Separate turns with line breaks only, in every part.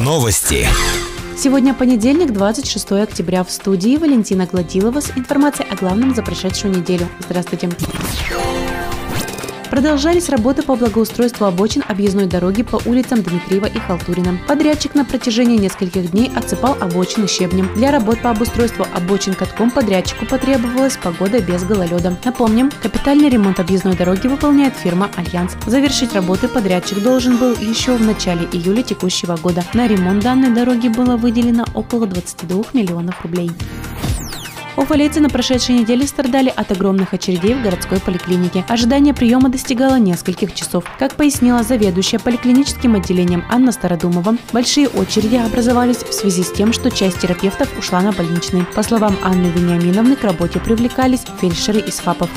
Новости.
Сегодня понедельник, 26 октября. В студии Валентина Гладилова с информацией о главном за прошедшую неделю. Здравствуйте. Продолжались работы по благоустройству обочин объездной дороги по улицам Дмитриева и Халтурина. Подрядчик на протяжении нескольких дней отсыпал обочины щебнем. Для работ по обустройству обочин катком подрядчику потребовалась погода без гололеда. Напомним, капитальный ремонт объездной дороги выполняет фирма «Альянс». Завершить работы подрядчик должен был еще в начале июля текущего года. На ремонт данной дороги было выделено около 22 миллионов рублей. Уфалейцы на прошедшей неделе страдали от огромных очередей в городской поликлинике. Ожидание приема достигало нескольких часов. Как пояснила заведующая поликлиническим отделением Анна Стародумова, большие очереди образовались в связи с тем, что часть терапевтов ушла на больничный. По словам Анны Вениаминовны, к работе привлекались фельдшеры из ФАПов.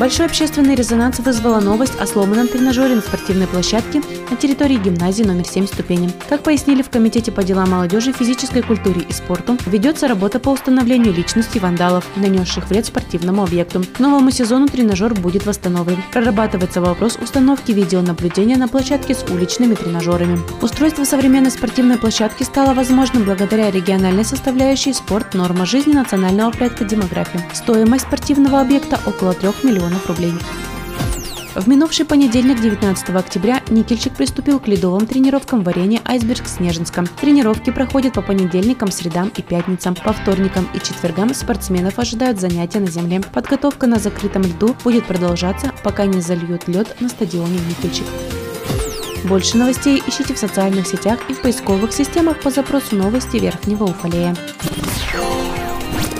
Большой общественный резонанс вызвала новость о сломанном тренажере на спортивной площадке на территории гимназии номер 7 ступени. Как пояснили в Комитете по делам молодежи, физической культуре и спорту, ведется работа по установлению личности вандалов, нанесших вред спортивному объекту. К новому сезону тренажер будет восстановлен. Прорабатывается вопрос установки видеонаблюдения на площадке с уличными тренажерами. Устройство современной спортивной площадки стало возможным благодаря региональной составляющей «Спорт. Норма жизни» национального проекта «Демография». Стоимость спортивного объекта около 3 миллионов рублей. В минувший понедельник, 19 октября, Никельчик приступил к ледовым тренировкам в арене «Айсберг» Снежинском. Тренировки проходят по понедельникам, средам и пятницам. По вторникам и четвергам спортсменов ожидают занятия на земле. Подготовка на закрытом льду будет продолжаться, пока не зальют лед на стадионе Никельчик. Больше новостей ищите в социальных сетях и в поисковых системах по запросу новости Верхнего Уфалея.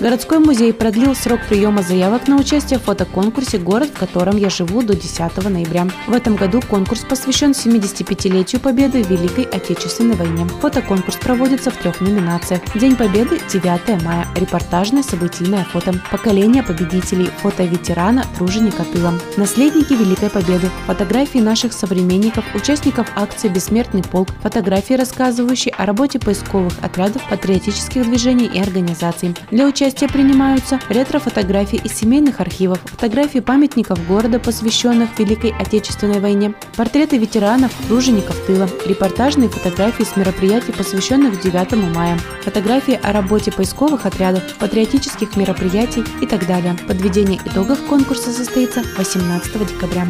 Городской музей продлил срок приема заявок на участие в фотоконкурсе «Город, в котором я живу» до 10 ноября. В этом году конкурс посвящен 75-летию Победы в Великой Отечественной войне. Фотоконкурс проводится в трех номинациях. День Победы – 9 мая. Репортажное событийное фото. Поколение победителей. Фото ветерана, труженика тыла. Наследники Великой Победы. Фотографии наших современников, участников акции «Бессмертный полк». Фотографии, рассказывающие о работе поисковых отрядов, патриотических движений и организаций. Для участия участие принимаются ретро-фотографии из семейных архивов, фотографии памятников города, посвященных Великой Отечественной войне, портреты ветеранов, тружеников тыла, репортажные фотографии с мероприятий, посвященных 9 мая, фотографии о работе поисковых отрядов, патриотических мероприятий и так далее. Подведение итогов конкурса состоится 18 декабря.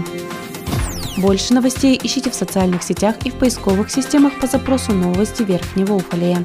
Больше новостей ищите в социальных сетях и в поисковых системах по запросу «Новости Верхнего Уфалея».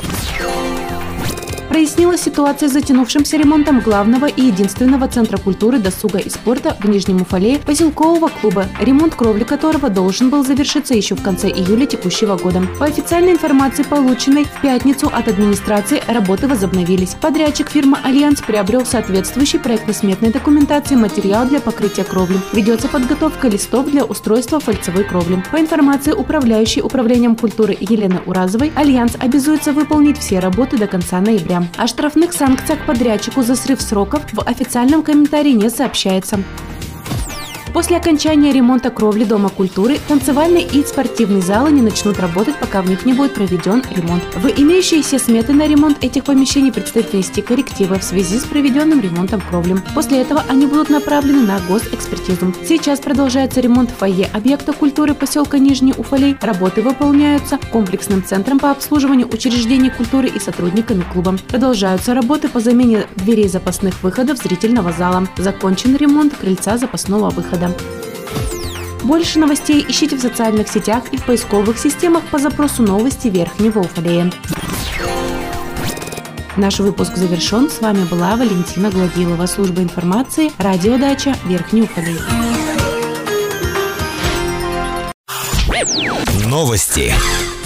прояснилась ситуация с затянувшимся ремонтом главного и единственного центра культуры, досуга и спорта в Нижнем Уфалее поселкового клуба, ремонт кровли которого должен был завершиться еще в конце июля текущего года. По официальной информации, полученной в пятницу от администрации, работы возобновились. Подрядчик фирма «Альянс» приобрел соответствующий проектно-сметной документации материал для покрытия кровли. Ведется подготовка листов для устройства фальцевой кровли. По информации управляющей управлением культуры Елены Уразовой, «Альянс» обязуется выполнить все работы до конца ноября. О штрафных санкциях подрядчику за срыв сроков в официальном комментарии не сообщается. После окончания ремонта кровли Дома культуры танцевальные и спортивные залы не начнут работать, пока в них не будет проведен ремонт. В имеющиеся сметы на ремонт этих помещений предстоит внести коррективы в связи с проведенным ремонтом кровли. После этого они будут направлены на госэкспертизу. Сейчас продолжается ремонт фойе объекта культуры поселка Нижний Уфалей. Работы выполняются комплексным центром по обслуживанию учреждений культуры и сотрудниками клуба. Продолжаются работы по замене дверей запасных выходов зрительного зала. Закончен ремонт крыльца запасного выхода года. Больше новостей ищите в социальных сетях и в поисковых системах по запросу новости Верхнего Уфалея. Наш выпуск завершен. С вами была Валентина Гладилова, служба информации, радиодача Верхний Уфалей.
Новости.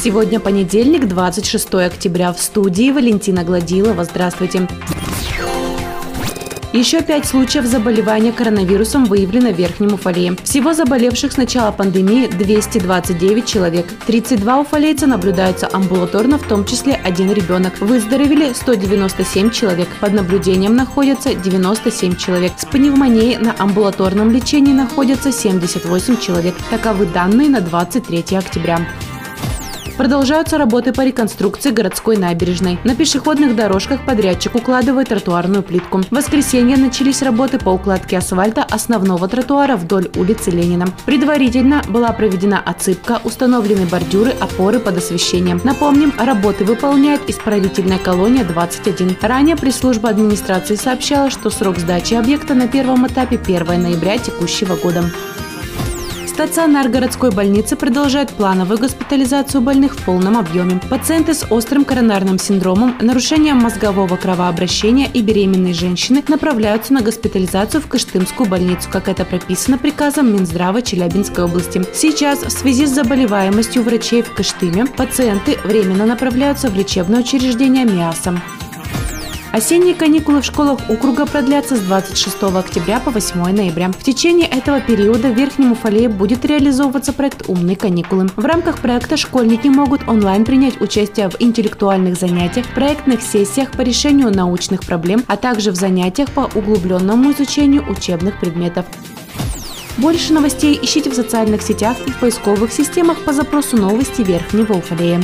Сегодня понедельник, 26 октября. В студии Валентина Гладилова. Здравствуйте. Еще пять случаев заболевания коронавирусом выявлено в Верхнем Уфалее. Всего заболевших с начала пандемии 229 человек. 32 уфалейца наблюдаются амбулаторно, в том числе один ребенок. Выздоровели 197 человек. Под наблюдением находятся 97 человек. С пневмонией на амбулаторном лечении находятся 78 человек. Таковы данные на 23 октября. Продолжаются работы по реконструкции городской набережной. На пешеходных дорожках подрядчик укладывает тротуарную плитку. В воскресенье начались работы по укладке асфальта основного тротуара вдоль улицы Ленина. Предварительно была проведена отсыпка, установлены бордюры, опоры под освещением. Напомним, работы выполняет исправительная колония 21. Ранее пресс-служба администрации сообщала, что срок сдачи объекта на первом этапе 1 ноября текущего года. Стационар городской больницы продолжает плановую госпитализацию больных в полном объеме. Пациенты с острым коронарным синдромом, нарушением мозгового кровообращения и беременные женщины направляются на госпитализацию в Кыштымскую больницу, как это прописано приказом Минздрава Челябинской области. Сейчас в связи с заболеваемостью врачей в Кыштыме пациенты временно направляются в лечебное учреждение МИАСа. Осенние каникулы в школах округа продлятся с 26 октября по 8 ноября. В течение этого периода в Верхнем Уфалее будет реализовываться проект «Умные каникулы». В рамках проекта школьники могут онлайн принять участие в интеллектуальных занятиях, проектных сессиях по решению научных проблем, а также в занятиях по углубленному изучению учебных предметов. Больше новостей ищите в социальных сетях и в поисковых системах по запросу «Новости Верхнего Уфалея».